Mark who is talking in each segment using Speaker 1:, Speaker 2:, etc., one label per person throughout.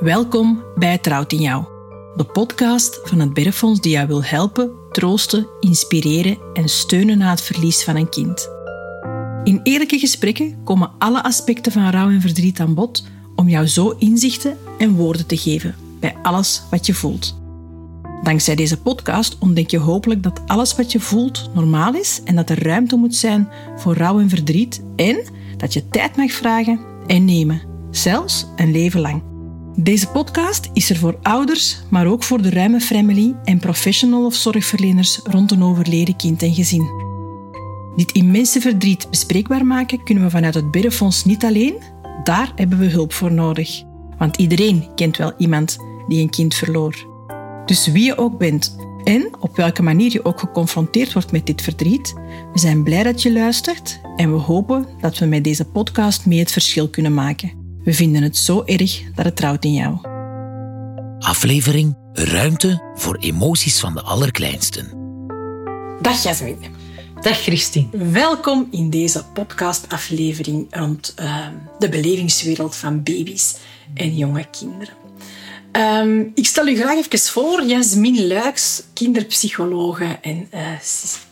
Speaker 1: Welkom bij Trouwt in Jou, de podcast van het Berrefonds die jou wil helpen, troosten, inspireren en steunen na het verlies van een kind. In eerlijke gesprekken komen alle aspecten van rouw en verdriet aan bod om jou zo inzichten en woorden te geven bij alles wat je voelt. Dankzij deze podcast ontdek je hopelijk dat alles wat je voelt normaal is en dat er ruimte moet zijn voor rouw en verdriet en dat je tijd mag vragen en nemen, zelfs een leven lang. Deze podcast is er voor ouders, maar ook voor de ruime family en professional of zorgverleners rond een overleden kind en gezin. Dit immense verdriet bespreekbaar maken kunnen we vanuit het Biddenfonds niet alleen. Daar hebben we hulp voor nodig. Want iedereen kent wel iemand die een kind verloor. Dus wie je ook bent en op welke manier je ook geconfronteerd wordt met dit verdriet, we zijn blij dat je luistert en we hopen dat we met deze podcast mee het verschil kunnen maken. We vinden het zo erg dat het trouwt in jou.
Speaker 2: Aflevering Ruimte voor emoties van de allerkleinsten.
Speaker 1: Dag Jasmin.
Speaker 3: Dag Christine.
Speaker 1: Welkom in deze podcastaflevering rond uh, de belevingswereld van baby's en jonge kinderen. Um, ik stel u graag even voor, Jasmin Luiks, kinderpsychologe en uh,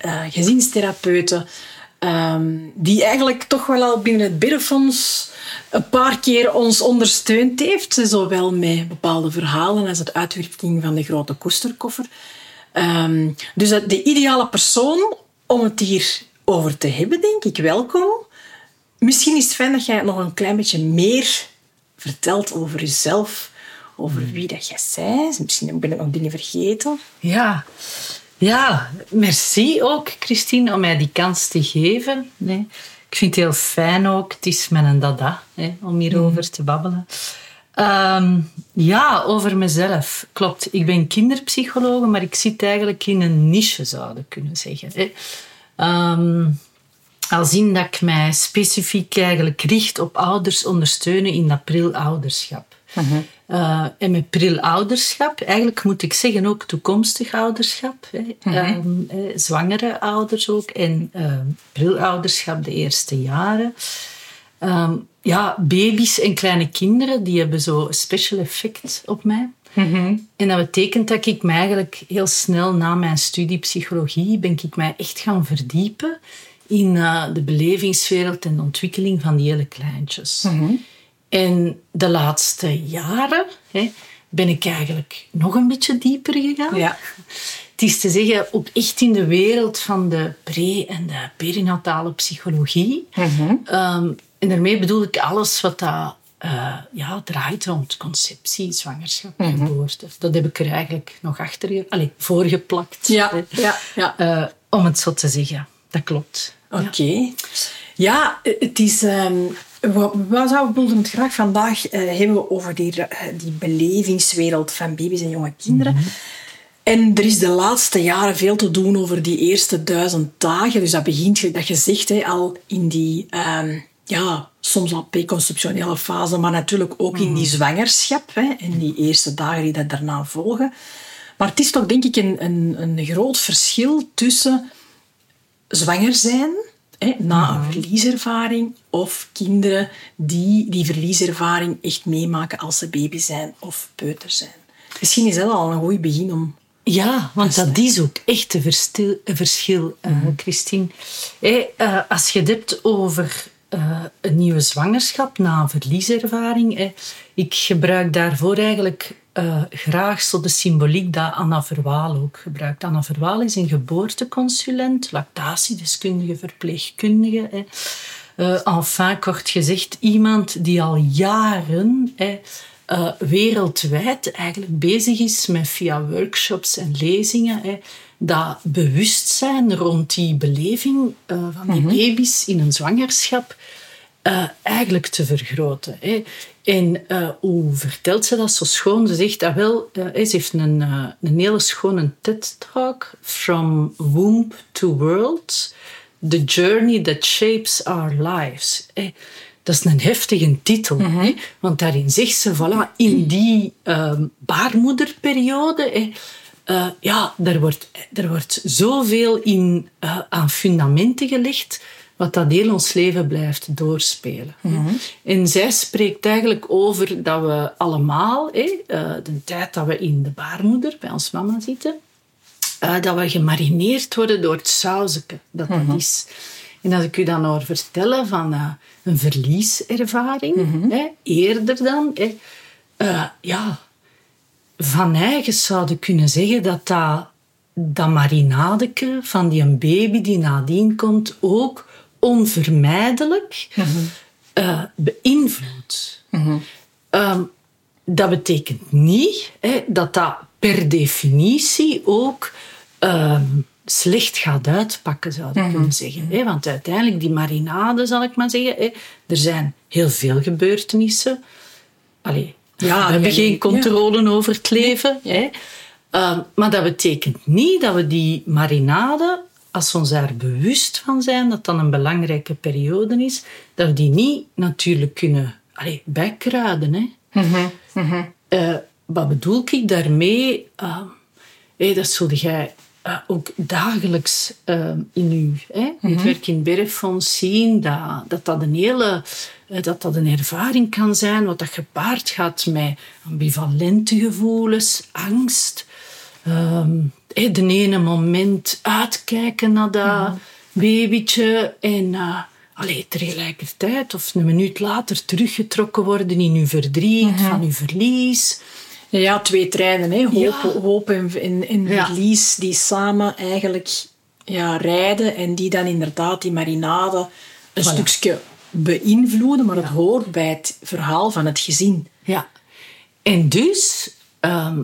Speaker 1: uh, gezinstherapeute, um, die eigenlijk toch wel al binnen het Biddenfonds een paar keer ons ondersteund heeft. Zowel met bepaalde verhalen als het uitwerking van de grote koesterkoffer. Um, dus de ideale persoon om het hier over te hebben, denk ik. Welkom. Misschien is het fijn dat jij nog een klein beetje meer vertelt over jezelf, over wie dat jij bent. Misschien ben ik nog dingen vergeten.
Speaker 3: Ja, ja merci ook, Christine, om mij die kans te geven. Ik vind het heel fijn ook. Het is mijn dada hè, om hierover te babbelen. Um, ja, over mezelf. Klopt, ik ben kinderpsycholoog, maar ik zit eigenlijk in een niche, zouden kunnen zeggen. Hè. Um, al zien dat ik mij specifiek eigenlijk richt op ouders ondersteunen in dat pril ouderschap. Uh uh, en met pril ouderschap, eigenlijk moet ik zeggen ook toekomstig ouderschap. Hè. Mm zwangere ouders ook. En uh, pril ouderschap de eerste jaren. Um, ja, baby's en kleine kinderen, die hebben zo special effect op mij. Mhm. En dat betekent dat ik mij eigenlijk heel snel na mijn studie psychologie ben ik mij echt gaan verdiepen in uh, de belevingswereld en de ontwikkeling van die hele kleintjes. Mhm. En de laatste jaren hè, ben ik eigenlijk nog een beetje dieper gegaan. Ja. Het is te zeggen, ook echt in de wereld van de pre- en de perinatale psychologie. Mm en daarmee bedoel ik alles wat dat, uh, ja, draait rond conceptie, zwangerschap, mm geboorte. Dat heb ik er eigenlijk nog achter allez, voorgeplakt.
Speaker 1: Ja, ja, ja.
Speaker 3: Uh, om het zo te zeggen. Dat klopt.
Speaker 1: Oké. Ja. ja. het is... Um we zouden het graag vandaag uh, hebben over die, uh, die belevingswereld van baby's en jonge kinderen. Mhm. En er is de laatste jaren veel te doen over die eerste duizend dagen. Dus dat begint, dat je zegt, hè, al in die... Um, ja, soms al preconceptionele fase, maar natuurlijk ook in die mhm. zwangerschap hè, en die eerste dagen die dat daarna volgen. Maar het is toch denk ik een, een, een groot verschil tussen zwanger zijn na een verlieservaring of kinderen die die verlieservaring echt meemaken als ze baby zijn of peuter zijn. Misschien is dat al een goed begin om...
Speaker 3: Ja, want dat is ook echt een, verstil, een verschil, uh, Christine. Hey, uh, als je het hebt over uh, een nieuwe zwangerschap na een verlieservaring. Ik gebruik daarvoor eigenlijk uh, graag zo de symboliek dat Anna Verwaal ook gebruikt. Anna Verwaal is een geboorteconsulent, lactatiedeskundige, verpleegkundige. Hè. Uh, enfin, kort gezegd, iemand die al jaren hè, uh, wereldwijd eigenlijk bezig is met via workshops en lezingen hè, dat bewustzijn rond die beleving van die mhm. baby's in een zwangerschap eigenlijk te vergroten. Hè. En uh, hoe vertelt ze dat zo schoon? Ze zegt dat wel, uh, ze heeft een, een hele schone TED-talk, From Womb to World, The Journey That Shapes Our Lives. Dat is een heftige titel, mm -hmm. want daarin zegt ze, voilà, in die ehm, baarmoederperiode, ja, er wordt, er wordt zoveel in, aan fundamenten gelegd wat dat heel ons leven blijft doorspelen. En zij spreekt eigenlijk over dat we allemaal, eh, de tijd dat we in de baarmoeder bij ons mama zitten, eh, dat we gemarineerd worden door het sauseke dat dat is. En als ik u dan hoor vertellen van eh, een verlieservaring, hè, eerder dan, hè, ja, van eigen zouden kunnen zeggen dat dat, dat marinadeke van die een baby die nadien komt ook onvermijdelijk eh, beïnvloedt. Ehm, dat betekent niet hè, dat dat per definitie ook ehm, slecht gaat uitpakken, zou ik kunnen zeggen. Hè? Want uiteindelijk, die marinade, zal ik maar zeggen, hè, er zijn heel veel gebeurtenissen. Allee,
Speaker 1: Ja,
Speaker 3: we hebben geen
Speaker 1: ja.
Speaker 3: controle over het leven. Hè? Ehm, maar dat betekent niet dat we die marinade, als we ons daar bewust van zijn, dat dat een belangrijke periode is, dat we die niet natuurlijk kunnen allee, bijkruiden. Hè? Eh, wat bedoel ik daarmee? Ehm, hé, dat zul jij eh, ook dagelijks ehm, in uw hè, het werk in het Bergfonds zien, dat, dat dat een hele eh, dat dat een ervaring kan zijn, wat dat gepaard gaat met ambivalente gevoelens, angst. Ehm, de ene moment uitkijken naar dat babytje en allee, tegelijkertijd of een minuut later teruggetrokken worden in uw verdriet, van uw verlies.
Speaker 1: Ja, twee treinen, hè. Hoop,
Speaker 3: Ja.
Speaker 1: hoop en, en, en
Speaker 3: Ja.
Speaker 1: verlies, die samen eigenlijk ja, rijden en die dan inderdaad die marinade een
Speaker 3: Voilà.
Speaker 1: stukje beïnvloeden, maar het hoort bij het verhaal van het gezin.
Speaker 3: Ja. En dus, ehm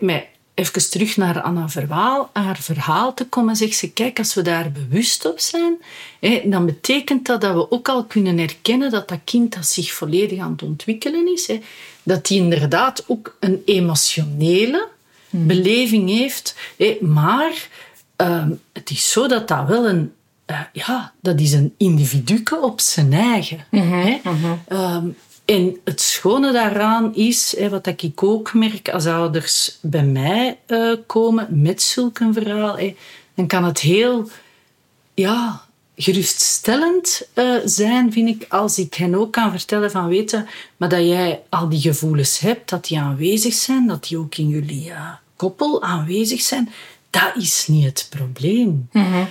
Speaker 3: met even terug naar Anna Verwaal, haar verhaal te komen, zegt ze, kijk, als we daar bewust op zijn, hé, dan betekent dat dat we ook al kunnen herkennen dat dat kind dat zich volledig aan het ontwikkelen is, hé, dat die inderdaad ook een emotionele beleving heeft, hé, maar ehm, het is zo dat dat wel een eh, ja, dat is een individuke op zijn eigen. hè. Ehm, en het schone daaraan is, wat ik ook merk als ouders bij mij eh, komen met zulk een verhaal, dan kan het heel ja, geruststellend eh, zijn, vind ik, als ik hen ook kan vertellen van weten, maar dat jij al die gevoelens hebt, dat die aanwezig zijn, dat die ook in jullie eh, koppel aanwezig zijn, dat is niet het probleem. Ehm,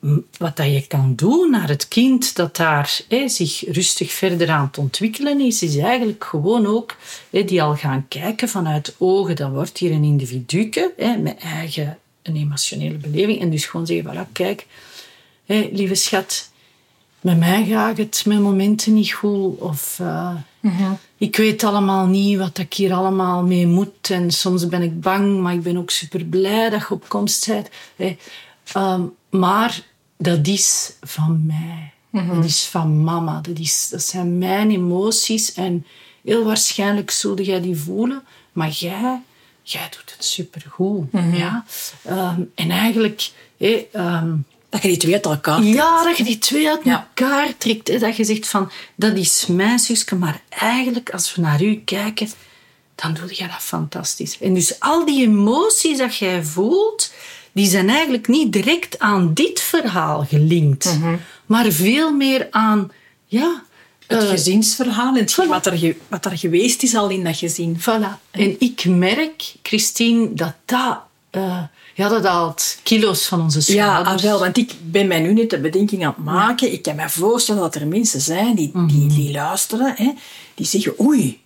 Speaker 3: m- wat dat je kan doen naar het kind dat daar zich rustig verder aan het ontwikkelen is, is eigenlijk gewoon ook die al gaan kijken vanuit ogen. Dan wordt hier een individuke met eigen een emotionele beleving. En dus gewoon zeggen, voilà, kijk, lieve schat, met mij gaat het met momenten niet goed. Of eh, ik weet allemaal niet wat ik hier allemaal mee moet. En soms ben ik bang, maar ik ben ook super blij dat je op komst bent. Ehm, maar dat is van mij. Dat is van mama. Dat, is, dat zijn mijn emoties. En heel waarschijnlijk zul jij die voelen. Maar jij, jij doet het supergoed. Ja? Ehm, en eigenlijk... ehm,
Speaker 1: Dat je die twee uit elkaar
Speaker 3: ja, dat je die twee uit
Speaker 1: Ja.
Speaker 3: elkaar trekt. Hè. Dat je zegt van, dat is mijn zusje. Maar eigenlijk, als we naar u kijken, dan doe je dat fantastisch. En dus al die emoties dat jij voelt, die zijn eigenlijk niet direct aan dit verhaal gelinkt. Maar veel meer aan, ja...
Speaker 1: Het
Speaker 3: eh,
Speaker 1: gezinsverhaal en
Speaker 3: voilà.
Speaker 1: wat, er wat er geweest is al in dat gezin.
Speaker 3: Voilà. En ik merk, Christine, dat dat... eh, ja, dat haalt kilo's van onze
Speaker 1: Ja,
Speaker 3: schouders.
Speaker 1: ah, wel, want ik ben mij nu net de bedenking aan het maken. Ik kan me voorstellen dat er mensen zijn die, die, die luisteren, hè, die zeggen, oei,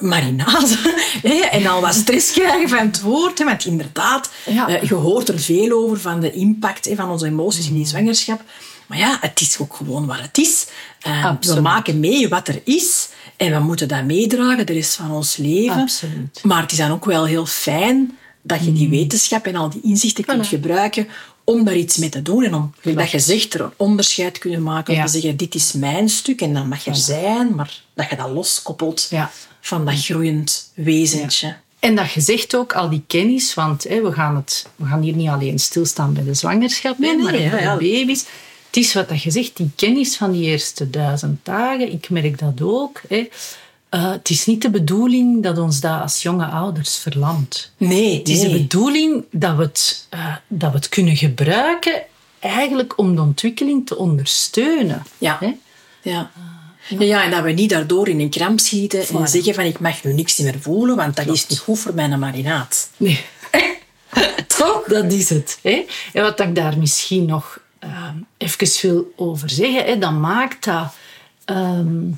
Speaker 1: marinade. hè, en al wat stress krijgen van het woord. Hè, want inderdaad,
Speaker 3: Ja.
Speaker 1: eh, je hoort er veel over van de impact hè, van onze emoties in die zwangerschap. Maar ja, het is ook gewoon wat het is. Eh, we maken mee wat er is. En we moeten dat meedragen de rest van ons leven.
Speaker 3: Absoluut.
Speaker 1: Maar het is dan ook wel heel fijn dat je die wetenschap en al die inzichten kunt gebruiken om daar iets mee te doen. En om, dat je zegt, er een onderscheid kunnen maken. Om
Speaker 3: Ja.
Speaker 1: te zeggen, dit is mijn stuk en dat mag er zijn. Maar dat je dat loskoppelt
Speaker 3: Ja.
Speaker 1: Van dat groeiend wezentje.
Speaker 3: En dat je zegt ook al die kennis, want we, gaan het, we gaan hier niet alleen stilstaan bij de zwangerschap, hè,
Speaker 1: Nee, nee,
Speaker 3: maar ook
Speaker 1: ja,
Speaker 3: bij
Speaker 1: ja.
Speaker 3: de baby's. Het is wat dat je zegt, die kennis van die eerste duizend dagen, ik merk dat ook. Eh, het is niet de bedoeling dat ons dat als jonge ouders verlamt.
Speaker 1: Nee,
Speaker 3: Het is de bedoeling dat we het, eh, dat we het kunnen gebruiken eigenlijk om de ontwikkeling te ondersteunen.
Speaker 1: Ja.
Speaker 3: Hè?
Speaker 1: Ja. Ja, ja, en dat we niet daardoor in een kramp schieten en zeggen van ik mag nu niks meer voelen, want dat is niet goed voor mijn marinaat.
Speaker 3: Nee. Toch? Dat is het. Hè? En wat ik daar misschien nog uh, even wil over zeggen, hè, dat maakt dat... ehm,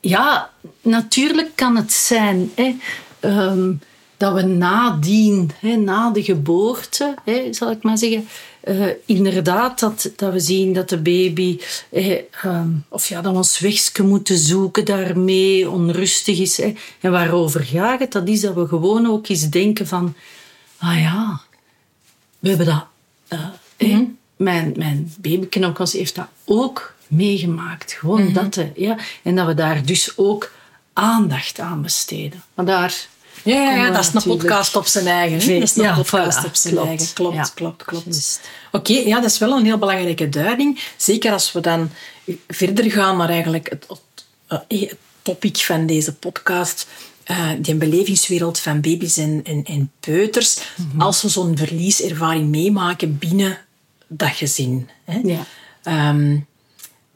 Speaker 3: ja, natuurlijk kan het zijn hè, ehm, dat we nadien, hè, na de geboorte, hè, zal ik maar zeggen, eh, inderdaad dat, dat we zien dat de baby, eh, ehm, of ja, dat we ons wegske moeten zoeken daarmee, onrustig is. Hè. En waarover gaat het? Dat is dat we gewoon ook eens denken van, ah ja, we hebben dat. eh, hè, Mijn, mijn babyknokkels heeft dat ook meegemaakt. Gewoon dat. Hè, ja. En dat we daar dus ook aandacht aan besteden. Maar daar
Speaker 1: Ja, ja, dat is een podcast op zijn eigen. hè. Dat is een
Speaker 3: ja,
Speaker 1: podcast
Speaker 3: voilà,
Speaker 1: op zijn
Speaker 3: klopt.
Speaker 1: eigen. Klopt,
Speaker 3: Ja.
Speaker 1: klopt, klopt. Oké, ja, dat is wel een heel belangrijke duiding. Zeker als we dan verder gaan naar eigenlijk het, het, eh, topic van deze podcast. eh, die belevingswereld van baby's en, en, en peuters. Als we zo'n verlieservaring meemaken binnen dat gezin. Hè.
Speaker 3: Ja.
Speaker 1: Ehm,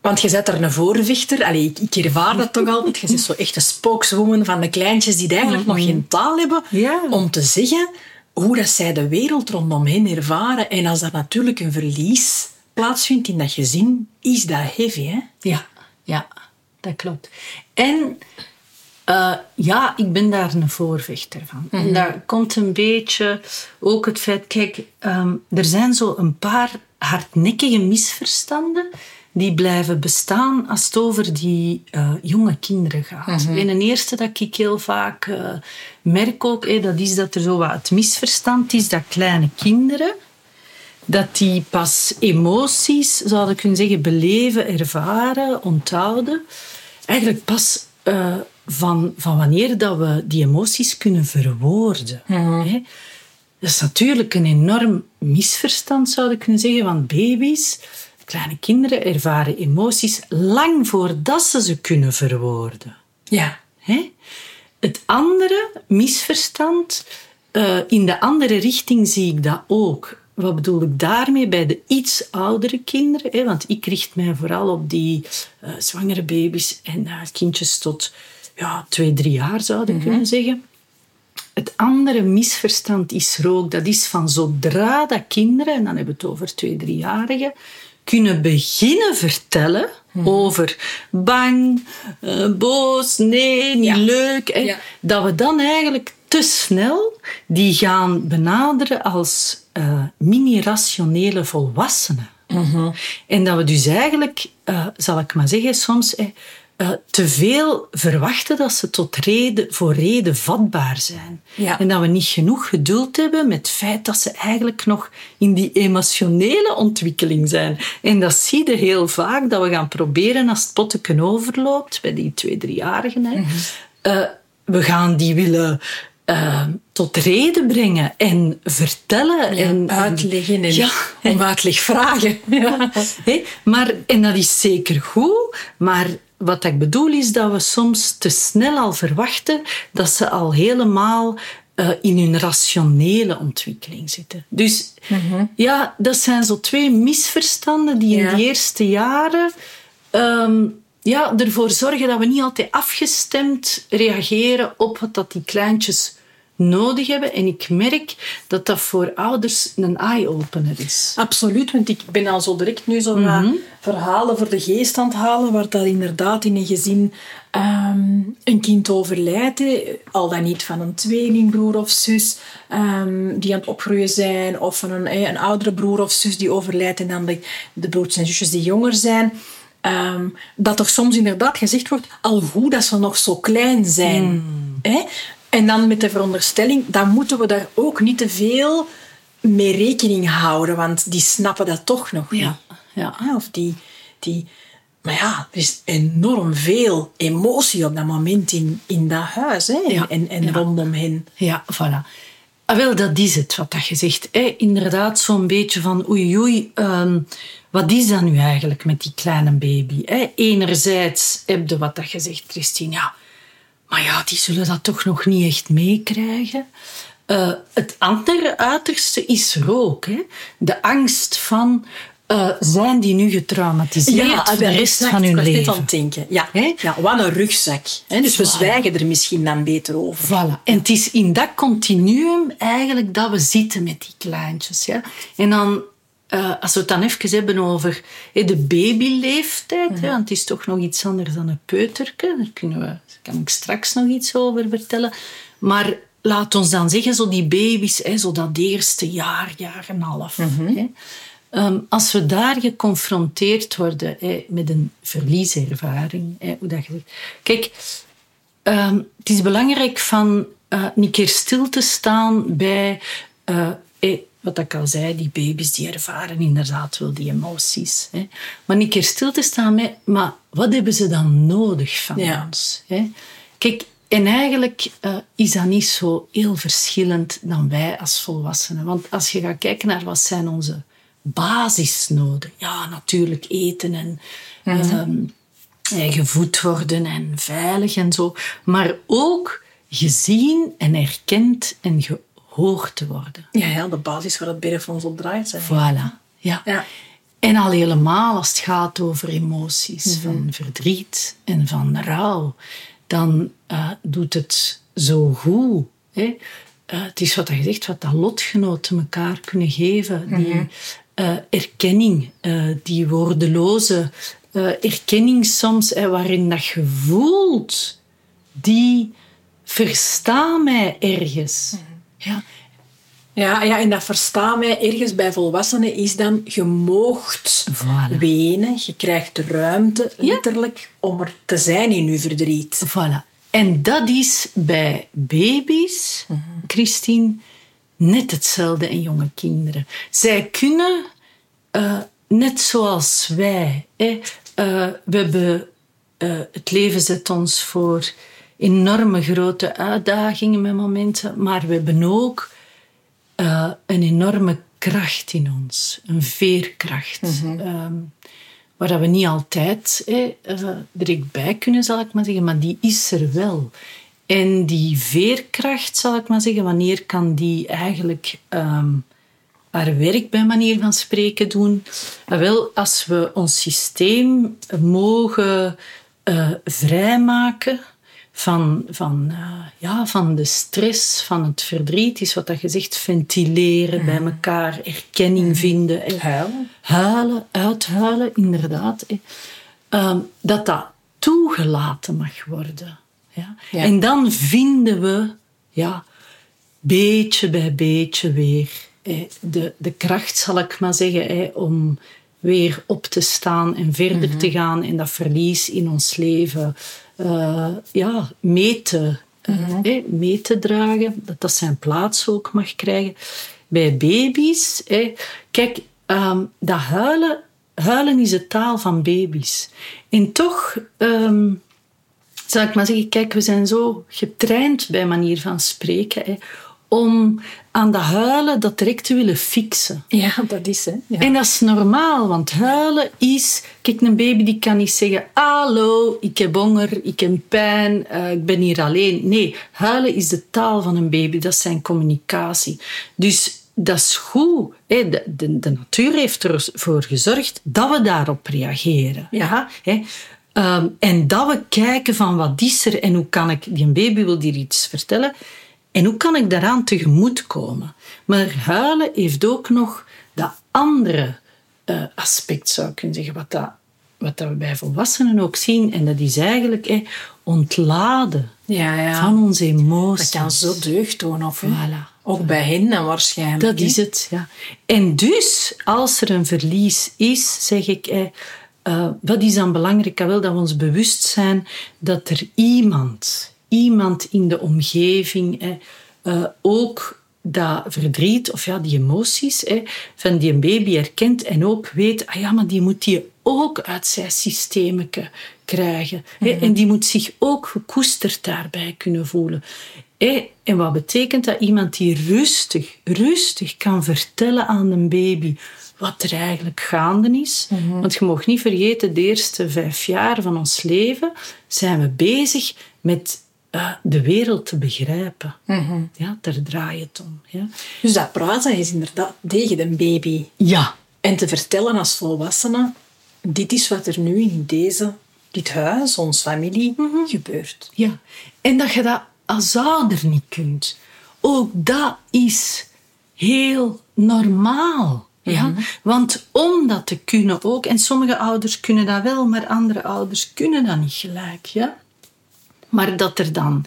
Speaker 1: want je bent er een voorvechter. Allee, ik, ik ervaar dat toch altijd. Je bent zo echt een spokeswoman van de kleintjes die eigenlijk nog geen taal hebben
Speaker 3: Ja.
Speaker 1: om te zeggen hoe dat zij de wereld rondom hen ervaren. En als er natuurlijk een verlies plaatsvindt in dat gezin, is dat heavy. Hè?
Speaker 3: Ja, ja, dat klopt. En eh, ja, ik ben daar een voorvechter van. En daar komt een beetje ook het feit, kijk, ehm, er zijn zo een paar hardnekkige misverstanden die blijven bestaan als het over die eh, jonge kinderen gaat. En een eerste dat ik heel vaak eh, merk ook, dat is dat er zo wat het misverstand is dat kleine kinderen dat die pas emoties, zou ik kunnen zeggen, beleven, ervaren, onthouden. Eigenlijk pas eh, van, van wanneer dat we die emoties kunnen verwoorden. Hè? Dat is natuurlijk een enorm misverstand, zou ik kunnen zeggen, want baby's, kleine kinderen, ervaren emoties lang voordat ze ze kunnen verwoorden.
Speaker 1: Ja.
Speaker 3: Hè? Het andere misverstand, eh, in de andere richting zie ik dat ook. Wat bedoel ik daarmee bij de iets oudere kinderen? Hè? Want ik richt mij vooral op die eh, zwangere baby's en eh, kindjes tot ja, twee, drie jaar zouden kunnen zeggen. Het andere misverstand is er ook, dat is van zodra dat kinderen, en dan hebben we het over twee, driejarigen, kunnen beginnen vertellen over bang, eh, boos, nee, niet
Speaker 1: Ja.
Speaker 3: leuk,
Speaker 1: Ja.
Speaker 3: dat we dan eigenlijk te snel die gaan benaderen als eh, mini-rationele volwassenen. En dat we dus eigenlijk, eh, zal ik maar zeggen, soms eh, eh, te veel verwachten dat ze tot reden, voor reden vatbaar zijn.
Speaker 1: Ja.
Speaker 3: En dat we niet genoeg geduld hebben met het feit dat ze eigenlijk nog in die emotionele ontwikkeling zijn. En dat zie je heel vaak, dat we gaan proberen als het potteken overloopt, bij die twee, driejarigen. Hè, eh, we gaan die willen eh, tot reden brengen en vertellen. en,
Speaker 1: uitleggen en
Speaker 3: Ja.
Speaker 1: om uitleg vragen. Ja.
Speaker 3: Maar, en dat is zeker goed, maar wat ik bedoel is dat we soms te snel al verwachten dat ze al helemaal eh, in hun rationele ontwikkeling zitten. Dus ja, dat zijn zo twee misverstanden die
Speaker 1: Ja.
Speaker 3: in de eerste jaren ehm, ja, ervoor zorgen dat we niet altijd afgestemd reageren op wat dat die kleintjes nodig hebben. En ik merk dat dat voor ouders een eye-opener is.
Speaker 1: Absoluut, want ik ben al zo direct nu zo wat verhalen voor de geest aan het halen, waar dat inderdaad in een gezin ehm, een kind overlijdt, al dan niet van een tweelingbroer of zus ehm, die aan het opgroeien zijn, of van een, een oudere broer of zus die overlijdt en dan de, de broertjes en zusjes die jonger zijn. Ehm, dat toch soms inderdaad gezegd wordt, al goed dat ze nog zo klein zijn. Hè? En dan met de veronderstelling, dan moeten we daar ook niet te veel mee rekening houden, want die snappen dat toch nog
Speaker 3: Ja,
Speaker 1: niet.
Speaker 3: ja.
Speaker 1: Ah, Of die, die... Maar ja, er is enorm veel emotie op dat moment in, in dat huis hè?
Speaker 3: Ja,
Speaker 1: en, en rondom hen.
Speaker 3: Ja, voilà. Ah, wel, dat is het wat dat je zegt. Hè? Inderdaad, zo'n beetje van oei oei, ehm, wat is dat nu eigenlijk met die kleine baby? Hè? Enerzijds heb je wat dat je zegt, Christine, ja, maar ja, die zullen dat toch nog niet echt meekrijgen. Uh, het andere uiterste is rook. Hè? De angst van uh, zijn die nu getraumatiseerd ja, voor de rest van hun leven?
Speaker 1: Ik aan het denken. Ja. ja, wat een rugzak. Hè? Dus we zwijgen er misschien dan beter over.
Speaker 3: Voilà. En het is in dat continuum eigenlijk dat we zitten met die kleintjes. Ja? En dan uh, als we het dan even hebben over de babyleeftijd, mm want het is toch nog iets anders dan een peuterke, daar, kunnen we, daar kan ik straks nog iets over vertellen. Maar laat ons dan zeggen, zo die baby's, hè, zo dat eerste jaar, jaar en half. Mhm. hè. Ehm, als we daar geconfronteerd worden hè, met een verlieservaring, hè, hoe dat je... Kijk, um, het is belangrijk van uh, een keer stil te staan bij... Uh, wat ik al zei, die baby's die ervaren inderdaad wel die emoties. Hè. Maar een keer stil te staan met, maar wat hebben ze dan nodig van ons? Hè? Kijk, en eigenlijk uh, is dat niet zo heel verschillend dan wij als volwassenen. Want als je gaat kijken naar wat zijn onze basisnoden. Ja, natuurlijk eten en mm gevoed worden en veilig en zo. Maar ook gezien en erkend en gehoord te worden.
Speaker 1: Ja, ja de basis waar het bidden van ons op draait.
Speaker 3: Voilà, ja. ja. En al helemaal als het gaat over emoties mhm. van verdriet en van rouw dan uh, doet het zo goed. Hè? Uh, het is wat je zegt, wat dat lotgenoten elkaar kunnen geven. Die uh, erkenning, die woordeloze erkenning soms, waarin dat je voelt, die versta mij ergens. Mm
Speaker 1: Ja. Ja, ja, en dat verstaan mij ergens bij volwassenen is dan, je moogt wenen, je krijgt ruimte, letterlijk, om er te zijn in je verdriet.
Speaker 3: Voilà. En dat is bij baby's, mm Christine, net hetzelfde in jonge kinderen. Zij kunnen, uh, net zoals wij, hè, uh, we hebben, uh, het leven zet ons voor enorme grote uitdagingen met momenten, maar we hebben ook uh, een enorme kracht in ons, een veerkracht. Mm -hmm. waar we niet altijd eh, direct bij kunnen, zal ik maar zeggen, maar die is er wel. En die veerkracht, zal ik maar zeggen, wanneer kan die eigenlijk um, haar werk bij manier van spreken doen? Uh, wel, als we ons systeem mogen uh, vrijmaken van, van, uh, ja, van de stress, van het verdriet, is wat dat je zegt, ventileren bij elkaar, erkenning vinden.
Speaker 1: Huilen.
Speaker 3: Huilen, uithuilen, inderdaad. Um, dat dat toegelaten mag worden. Ja? En dan vinden we, ja, beetje bij beetje weer de, de kracht, zal ik maar zeggen, om weer op te staan en verder te mhm. gaan en dat verlies in ons leven uh, ja, mee, te, uh, mee te dragen. Dat dat zijn plaats ook mag krijgen. Bij baby's, kijk, um, dat huilen, huilen is de taal van baby's. En toch um, zal ik maar zeggen, kijk, we zijn zo getraind bij manier van spreken om aan de huilen dat direct te willen fixen.
Speaker 1: Ja, dat is hè. Ja.
Speaker 3: En dat is normaal, want huilen is... Kijk, een baby die kan niet zeggen... Hallo, ik heb honger, ik heb pijn, uh, ik ben hier alleen. Nee, huilen is de taal van een baby. Dat is zijn communicatie. Dus dat is goed. De, de, de, natuur heeft ervoor gezorgd dat we daarop reageren. Ja. Hè. Um, en dat we kijken van wat is er en hoe kan ik... Die baby wil hier iets vertellen en hoe kan ik daaraan tegemoetkomen? Maar huilen heeft ook nog dat andere uh, aspect, zou ik kunnen zeggen, wat, dat, wat dat we bij volwassenen ook zien. En dat is eigenlijk eh, ontladen ja, ja. van onze emoties.
Speaker 1: Dat kan zo deugd doen, of voilà. ook bij hen dan waarschijnlijk.
Speaker 3: Dat is het, ja. En dus, als er een verlies is, zeg ik... Eh, uh, wat is dan belangrijk? Wel dat we ons bewust zijn dat er iemand iemand in de omgeving uh, ook dat verdriet of ja, die emoties van die baby herkent en ook weet, ah ja, maar die moet die ook uit zijn systeem krijgen. Mhm. En die moet zich ook gekoesterd daarbij kunnen voelen. En wat betekent dat? Iemand die rustig, rustig kan vertellen aan een baby wat er eigenlijk gaande is. Mhm. Want je mag niet vergeten, de eerste vijf jaar van ons leven zijn we bezig met eh, de wereld te begrijpen.
Speaker 1: Mhm.
Speaker 3: Ja, daar draai je het om. Ja.
Speaker 1: Dus dat praten is inderdaad tegen de baby.
Speaker 3: ja.
Speaker 1: En te vertellen als volwassene, dit is wat er nu in deze, dit huis, onze familie, gebeurt.
Speaker 3: Ja, en dat je dat als ouder niet kunt. Ook dat is heel normaal. Ja? Want om dat te kunnen ook, en sommige ouders kunnen dat wel, maar andere ouders kunnen dat niet gelijk. Ja? Maar dat er dan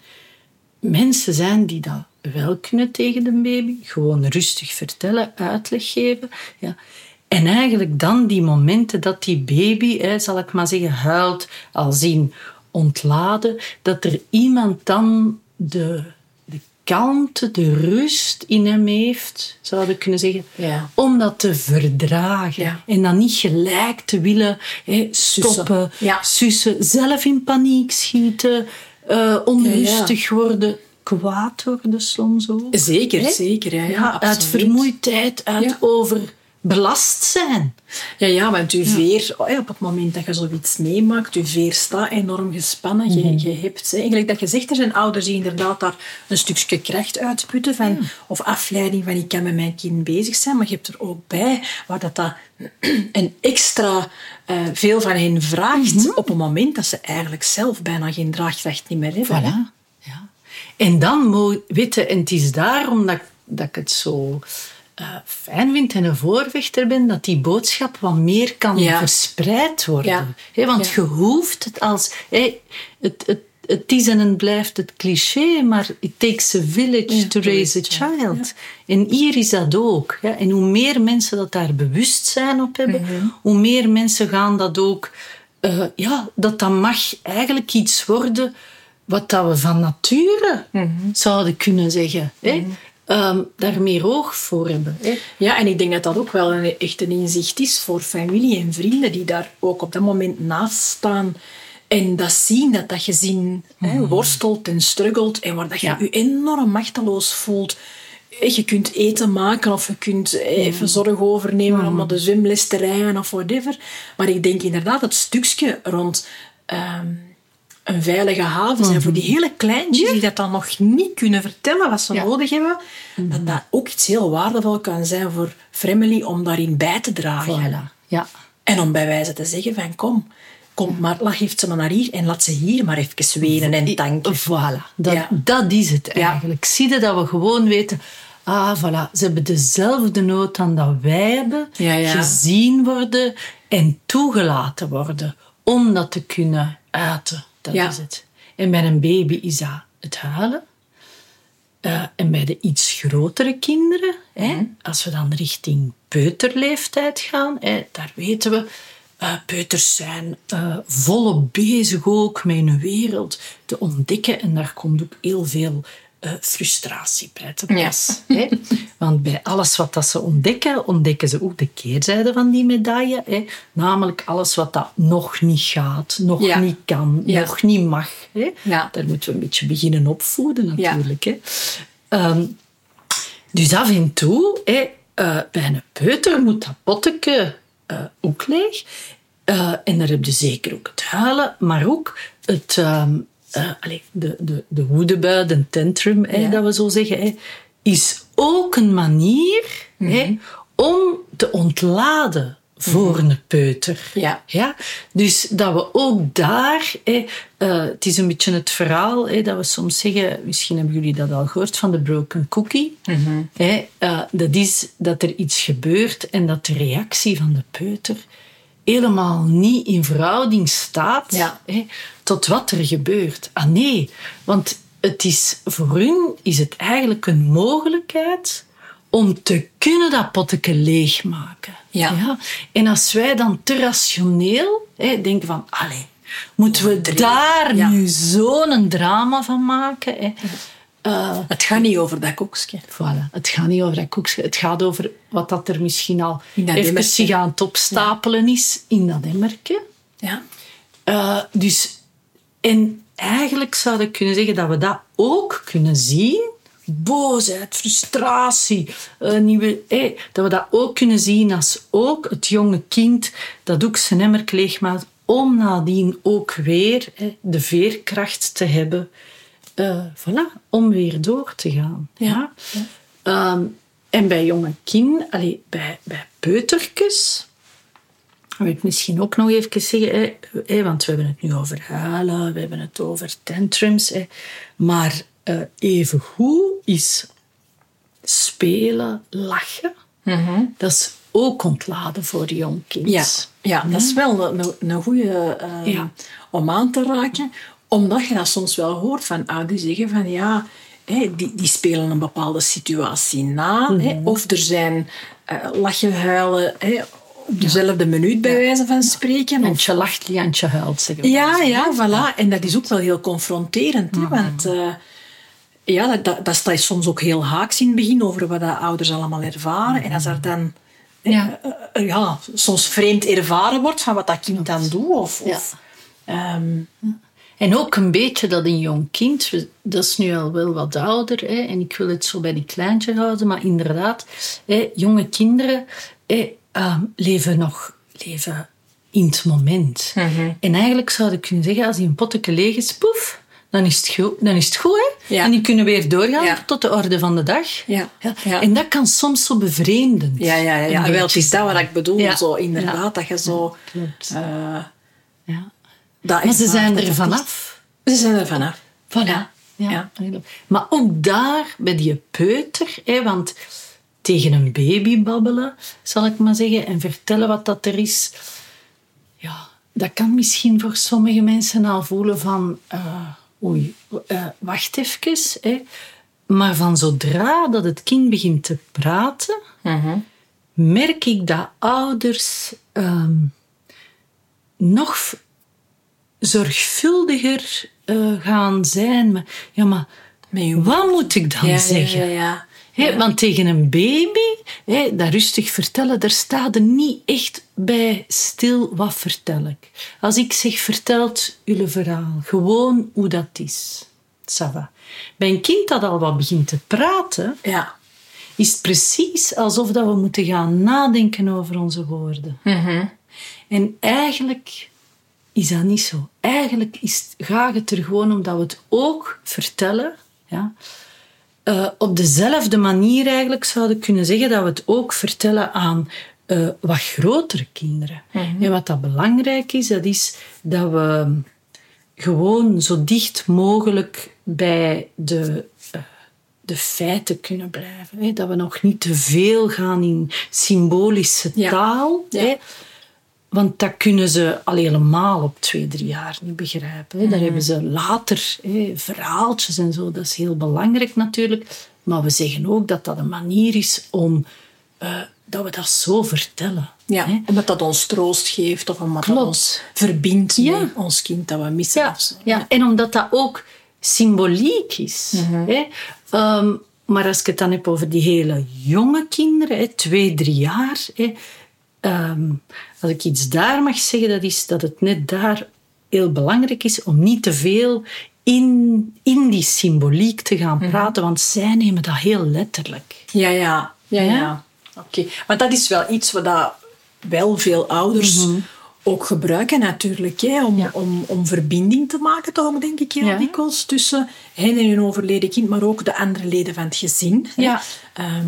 Speaker 3: mensen zijn die dat wel kunnen tegen de baby, gewoon rustig vertellen, uitleg geven. Ja. En eigenlijk dan die momenten dat die baby, hè, zal ik maar zeggen, huilt, al zien ontladen, dat er iemand dan de, de kalmte, de rust in hem heeft, zouden we kunnen zeggen,
Speaker 1: Ja.
Speaker 3: om dat te verdragen.
Speaker 1: Ja.
Speaker 3: En dan niet gelijk te willen hè, stoppen,
Speaker 1: Ja.
Speaker 3: sussen, zelf in paniek schieten, eh, onrustig worden, kwaad worden soms ook.
Speaker 1: Zeker, zeker. Ja, ja,
Speaker 3: uit vermoeidheid, uit
Speaker 1: Ja.
Speaker 3: Overbelast zijn.
Speaker 1: Ja, ja, want uw veer, oh, op het moment dat je zoiets meemaakt, uw veer staat enorm gespannen. Je,
Speaker 3: Mhm.
Speaker 1: je hebt, hè, dat je zegt, er zijn ouders die inderdaad daar een stukje kracht uitputten van, of afleiding van ik kan met mijn kind bezig zijn, maar je hebt er ook bij waar dat, dat een extra eh, veel van hen vraagt
Speaker 3: Mhm.
Speaker 1: op een moment dat ze eigenlijk zelf bijna geen draagkracht niet meer hebben.
Speaker 3: Voilà. Ja. En dan moet weten, en het is daarom dat, dat ik het zo eh, fijn vind en een voorvechter ben, dat die boodschap wat meer kan
Speaker 1: Ja.
Speaker 3: verspreid worden.
Speaker 1: Ja.
Speaker 3: Want je hoeft het als... het, het, het is en het blijft het cliché, maar it takes a village
Speaker 1: Ja,
Speaker 3: to raise a
Speaker 1: child.
Speaker 3: En hier is dat ook. Ja. En hoe meer mensen dat daar bewustzijn op hebben,
Speaker 1: Mhm.
Speaker 3: hoe meer mensen gaan dat ook... eh, ja, dat dat mag eigenlijk iets worden wat dat we van nature
Speaker 1: Mhm.
Speaker 3: zouden kunnen zeggen. Hè? Ehm, daar meer oog voor hebben. Hè?
Speaker 1: Ja, en ik denk dat dat ook wel een, echt een inzicht is voor familie en vrienden die daar ook op dat moment naast staan en dat zien, dat dat gezin hè, worstelt en struggelt en waar dat je
Speaker 3: Ja.
Speaker 1: je enorm machteloos voelt. Je kunt eten maken of je kunt eh, even zorg overnemen om naar de zwemles te rijden of whatever. Maar ik denk inderdaad het stukje rond ehm, een veilige haven zijn voor die hele kleintjes die dat dan nog niet kunnen vertellen wat ze
Speaker 3: Ja.
Speaker 1: nodig hebben, dat dat ook iets heel waardevol kan zijn voor Family om daarin bij te dragen.
Speaker 3: Voilà. Ja.
Speaker 1: En om bij wijze te zeggen van kom, kom maar, laat ze maar naar hier en laat ze hier maar even wenen en tanken.
Speaker 3: Voilà. Dat,
Speaker 1: Ja.
Speaker 3: dat is het eigenlijk. Zie je dat we gewoon weten... Ah, voilà. Ze hebben dezelfde nood aan dat wij hebben. Gezien worden en toegelaten worden. Om dat te kunnen uiten. Dat
Speaker 1: Ja.
Speaker 3: is het. En bij een baby is dat het huilen. Eh, en bij de iets grotere kinderen, hè,
Speaker 1: Mhm.
Speaker 3: als we dan richting peuterleeftijd gaan, hè, daar weten we, eh, peuters zijn eh, volop bezig ook met hun wereld te ontdekken. En daar komt ook heel veel eh, frustratie pas. Hè. Want bij alles wat dat ze ontdekken, ontdekken ze ook de keerzijde van die medaille. Hè. Namelijk alles wat dat nog niet gaat, nog
Speaker 1: Ja.
Speaker 3: niet kan,
Speaker 1: Ja.
Speaker 3: nog niet mag. Hè.
Speaker 1: Ja.
Speaker 3: Daar moeten we een beetje beginnen opvoeden natuurlijk. Hè. Ehm, dus af en toe, hè, eh, bij een peuter moet dat potteke eh, ook leeg. En daar heb je zeker ook het huilen, maar ook het, ehm, eh, allee, de, de, de woedebui, de tantrum, hè, dat we zo zeggen, hè, is ook een manier hè, om te ontladen voor een peuter.
Speaker 1: Ja.
Speaker 3: Ja? Dus dat we ook daar... Eh, het is een beetje het verhaal dat we soms zeggen... Misschien hebben jullie dat al gehoord van de broken cookie. Hè, eh, dat is dat er iets gebeurt en dat de reactie van de peuter helemaal niet in verhouding staat
Speaker 1: Ja.
Speaker 3: hè, tot wat er gebeurt. Ah nee, want het is, voor hun is het eigenlijk een mogelijkheid om te kunnen dat potteke leegmaken.
Speaker 1: Ja.
Speaker 3: En als wij dan te rationeel hè, denken van, allee, moeten we daar nu zo'n drama van maken? Hè? Eh,
Speaker 1: Het gaat niet over dat koekje.
Speaker 3: Voilà. Het gaat niet over dat koekje. Het gaat over wat dat er misschien al even zich aan het opstapelen is in dat emmertje.
Speaker 1: Ja.
Speaker 3: Eh, dus, en eigenlijk zou ik kunnen zeggen dat we dat ook kunnen zien. Boosheid, frustratie, eh, nieuwe, dat we dat ook kunnen zien als ook het jonge kind dat ook zijn emmer leegmaakt, om nadien ook weer de veerkracht te hebben eh, voilà, om weer door te gaan. Ja. Ehm, en bij jonge kinderen, allee, bij, bij peutertjes, wil ik misschien ook nog even zeggen, hè, hè, want we hebben het nu over huilen, we hebben het over tantrums, hè, maar uh, evengoed is spelen, lachen, dat is ook ontladen voor jong kind.
Speaker 1: Ja, ja, dat is wel een, een goede uh, om aan te raken. Omdat je dat soms wel hoort van ouders zeggen van ja, die, die spelen een bepaalde situatie na.
Speaker 3: Mhm.
Speaker 1: of er zijn uh, lachen, huilen op dezelfde minuut bij wijze van spreken. Of,
Speaker 3: Antje lacht, Liantje huilt, zeggen
Speaker 1: ja, ja, voilà. En dat is ook wel heel confronterend. Hè, want uh, ja, dat, dat, dat staat soms ook heel haaks in het begin over wat de ouders allemaal ervaren. En als er dan
Speaker 3: Ja.
Speaker 1: uh, ja, soms vreemd ervaren wordt van wat dat kind dan doet. Of, of, ehm,
Speaker 3: En ook een beetje dat een jong kind, dat is nu al wel wat ouder, hè, en ik wil het zo bij die kleintje houden, maar inderdaad, hè, jonge kinderen hè, uh, leven nog leven in het moment. En eigenlijk zou ik kunnen zeggen, als die een potje leeg is, poef, dan is het goed, dan is het goed hè?
Speaker 1: Ja.
Speaker 3: En die kunnen weer doorgaan
Speaker 1: Ja.
Speaker 3: tot de orde van de dag.
Speaker 1: Ja. Ja.
Speaker 3: En dat kan soms zo bevreemdend.
Speaker 1: ja, ja, ja. Wel, het is dat wat ik bedoel. Zo, inderdaad, dat je zo... Uh,
Speaker 3: Ja.
Speaker 1: Dat
Speaker 3: Maar ze zijn er vanaf.
Speaker 1: Ze zijn er vanaf.
Speaker 3: Voilà.
Speaker 1: Ja.
Speaker 3: Ja. Maar ook daar, bij die peuter, hè, want tegen een baby babbelen, zal ik maar zeggen, en vertellen wat dat er is, ja, dat kan misschien voor sommige mensen al voelen van, uh, oei, uh, wacht even. Hè. Maar van zodra dat het kind begint te praten,
Speaker 1: Mm-hmm.
Speaker 3: merk ik dat ouders um, nog zorgvuldiger uh, gaan zijn. Maar, ja, maar wat moet ik dan
Speaker 1: ja,
Speaker 3: zeggen?
Speaker 1: Ja,
Speaker 3: He. Want tegen een baby, he, dat rustig vertellen, daar staat er niet echt bij stil. Wat vertel ik? Als ik zeg, vertelt jullie verhaal. Gewoon hoe dat is. Ça va. Bij een kind dat al wat begint te praten,
Speaker 1: ja.
Speaker 3: is het precies alsof dat we moeten gaan nadenken over onze woorden.
Speaker 1: Mm-hmm.
Speaker 3: En eigenlijk is dat niet zo. Eigenlijk is, gaat het er gewoon om dat we het ook vertellen. Ja, uh, op dezelfde manier eigenlijk zouden kunnen zeggen dat we het ook vertellen aan uh, wat grotere kinderen.
Speaker 1: Mhm.
Speaker 3: En wat dat belangrijk is, dat is dat we gewoon zo dicht mogelijk bij de, uh, de feiten kunnen blijven. Hè? Dat we nog niet te veel gaan in symbolische taal.
Speaker 1: Ja.
Speaker 3: Hè? Want dat kunnen ze al helemaal op twee, drie jaar niet begrijpen. Daar hebben ze later hè, verhaaltjes en zo. Dat is heel belangrijk natuurlijk. Maar we zeggen ook dat dat een manier is om... Uh, dat we dat zo vertellen.
Speaker 1: Ja,
Speaker 3: hè.
Speaker 1: omdat dat ons troost geeft of omdat
Speaker 3: Klopt.
Speaker 1: dat ons verbindt
Speaker 3: Ja.
Speaker 1: met ons kind dat we missen.
Speaker 3: Ja, ja. en omdat dat ook symboliek is. Hè? Um, maar als ik het dan heb over die hele jonge kinderen, hè, twee, drie jaar... Hè, um, als ik iets daar mag zeggen, dat is dat het net daar heel belangrijk is om niet te veel in, in die symboliek te gaan praten, want zij nemen dat heel letterlijk.
Speaker 1: Ja, ja. ja, ja.
Speaker 3: Ja?
Speaker 1: Oké. Maar dat is wel iets wat dat wel veel ouders ook gebruiken natuurlijk. Hè, om,
Speaker 3: Ja.
Speaker 1: om, om verbinding te maken, toch ook, denk ik, heel
Speaker 3: Ja.
Speaker 1: dikwijls. Tussen hen en hun overleden kind, maar ook de andere leden van het gezin. hè.
Speaker 3: Ja.
Speaker 1: Ehm,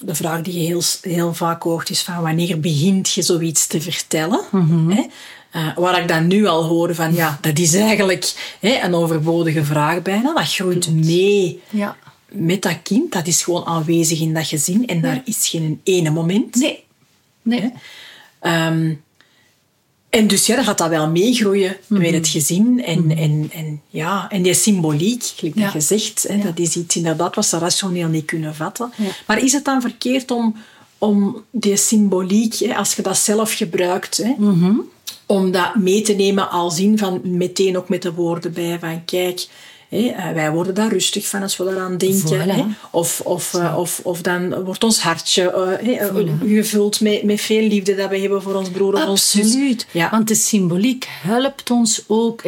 Speaker 1: de vraag die je heel, heel vaak hoort is van wanneer begint je zoiets te vertellen? Hè? Uh, waar ik dan nu al hoor van ja, dat is eigenlijk hè, een overbodige vraag bijna. Dat groeit mee
Speaker 3: Ja.
Speaker 1: met dat kind. Dat is gewoon aanwezig in dat gezin en daar is geen ene moment.
Speaker 3: Nee. Nee.
Speaker 1: Um, en dus ja, dan gaat dat wel meegroeien met het gezin. En, en, en, ja, en die symboliek, gelijk
Speaker 3: Ja.
Speaker 1: zegt, hè, dat is iets inderdaad wat ze rationeel niet kunnen vatten.
Speaker 3: Ja.
Speaker 1: Maar is het dan verkeerd om, om die symboliek, hè, als je dat zelf gebruikt, hè, om dat mee te nemen als in van meteen ook met de woorden bij van kijk, eh, wij worden daar rustig van als we eraan denken.
Speaker 3: Voilà.
Speaker 1: Of, of, uh, of, of dan wordt ons hartje hè, gevuld met, met veel liefde dat we hebben voor ons broer of ons zus.
Speaker 3: Absoluut.
Speaker 1: Ja.
Speaker 3: Want de symboliek helpt ons ook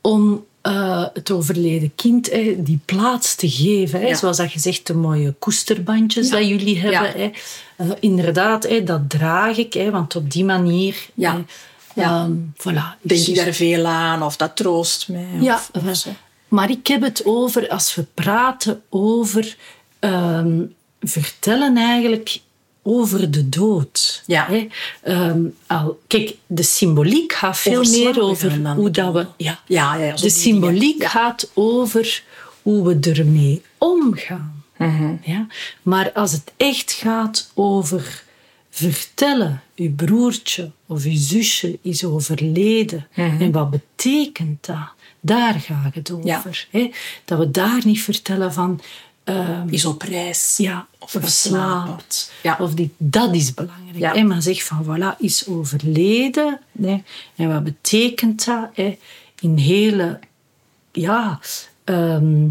Speaker 3: om uh, het overleden kind hè, die plaats te geven. Hè.
Speaker 1: Ja.
Speaker 3: Zoals dat je zegt, de mooie koesterbandjes
Speaker 1: Ja.
Speaker 3: dat jullie hebben.
Speaker 1: Ja.
Speaker 3: Hè. inderdaad, hè, dat draag ik. Hè, want op die manier...
Speaker 1: Ja.
Speaker 3: Um, voilà.
Speaker 1: Denk
Speaker 3: Dus-
Speaker 1: je daar veel aan of dat troost mij?
Speaker 3: Ja,
Speaker 1: of, of.
Speaker 3: Maar ik heb het over, als we praten over ehm, vertellen eigenlijk over de dood.
Speaker 1: Ja.
Speaker 3: Hè? Ehm, al, kijk, de symboliek gaat veel meer over hoe dat we... Ja,
Speaker 1: Ja, ja,
Speaker 3: de symboliek.
Speaker 1: Ja.
Speaker 3: gaat over hoe we ermee omgaan.
Speaker 1: Mhm.
Speaker 3: Ja? Maar als het echt gaat over vertellen, uw broertje of uw zusje is overleden
Speaker 1: Mhm.
Speaker 3: en wat betekent dat? Daar gaat het over. Hè? Dat we daar niet vertellen van... ehm,
Speaker 1: Is op reis.
Speaker 3: ja,
Speaker 1: Of
Speaker 3: of
Speaker 1: verslapen.
Speaker 3: slaapt.
Speaker 1: Ja.
Speaker 3: Of die, dat is belangrijk.
Speaker 1: Ja.
Speaker 3: hè. Maar zeg van, voilà, is overleden. Hè. En wat betekent dat? Hè? In hele... Ja... ehm,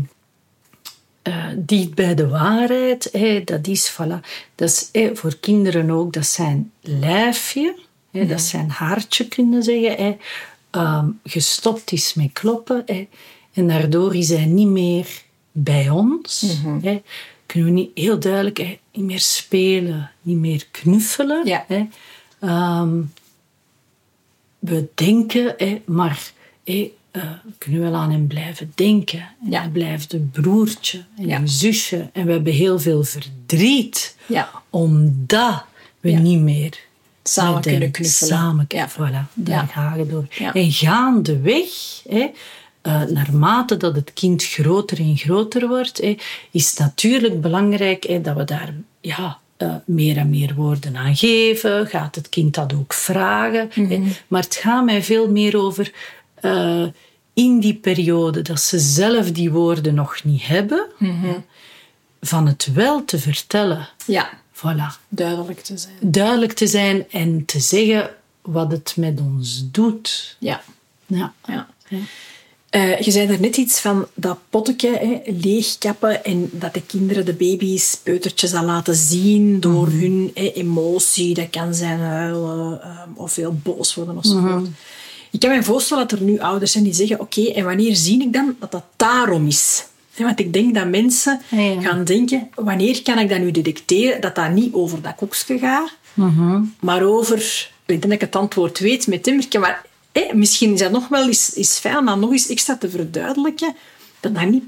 Speaker 3: eh, dicht bij de waarheid. Hè, dat is, voilà, dat is hè, voor kinderen ook, dat zijn lijfje. Hè, Dat zijn hartje, kunnen zeggen. Hè, ehm, gestopt is met kloppen. Hè, en daardoor is hij niet meer bij ons. hè. Kunnen we niet heel duidelijk niet meer spelen, niet meer knuffelen.
Speaker 1: Ja.
Speaker 3: Ehm, we denken, hè, maar hè, eh, we kunnen wel aan hem blijven denken. En
Speaker 1: Ja.
Speaker 3: hij blijft een broertje en
Speaker 1: Ja.
Speaker 3: een zusje. En we hebben heel veel verdriet.
Speaker 1: Ja.
Speaker 3: Omdat we niet meer
Speaker 1: Samen kunnen knuffelen.
Speaker 3: Samen,
Speaker 1: Ja.
Speaker 3: voilà, daar gaan we door. En gaandeweg, hè, eh, naarmate dat het kind groter en groter wordt, hè, is het natuurlijk belangrijk hè, dat we daar ja, eh, meer en meer woorden aan geven. Gaat het kind dat ook vragen? hè.
Speaker 1: Mhm.
Speaker 3: Maar het gaat mij veel meer over eh, in die periode dat ze zelf die woorden nog niet hebben,
Speaker 1: Mhm.
Speaker 3: van het wel te vertellen.
Speaker 1: Ja.
Speaker 3: Voilà
Speaker 1: Duidelijk te zijn.
Speaker 3: duidelijk te zijn en te zeggen wat het met ons doet.
Speaker 1: Ja.
Speaker 3: Ja.
Speaker 1: ja. Eh, je zei er net iets van dat potje hè, leegkappen en dat de kinderen de baby's peutertjes al laten zien door hun hè, emotie. Dat kan zijn huilen ehm, of heel boos worden of zo. voort. Ik kan me voorstellen dat er nu ouders zijn die zeggen oké, en wanneer zie ik dan dat dat daarom is? Want ik denk dat mensen
Speaker 3: Ja,
Speaker 1: gaan denken, wanneer kan ik dat nu detecteren dat dat niet over dat koekje gaat, maar over, ik denk dat ik het antwoord weet met Timmerke, maar hé, misschien is dat nog wel eens, is fijn om dat nog eens extra te verduidelijken, dat dat niet,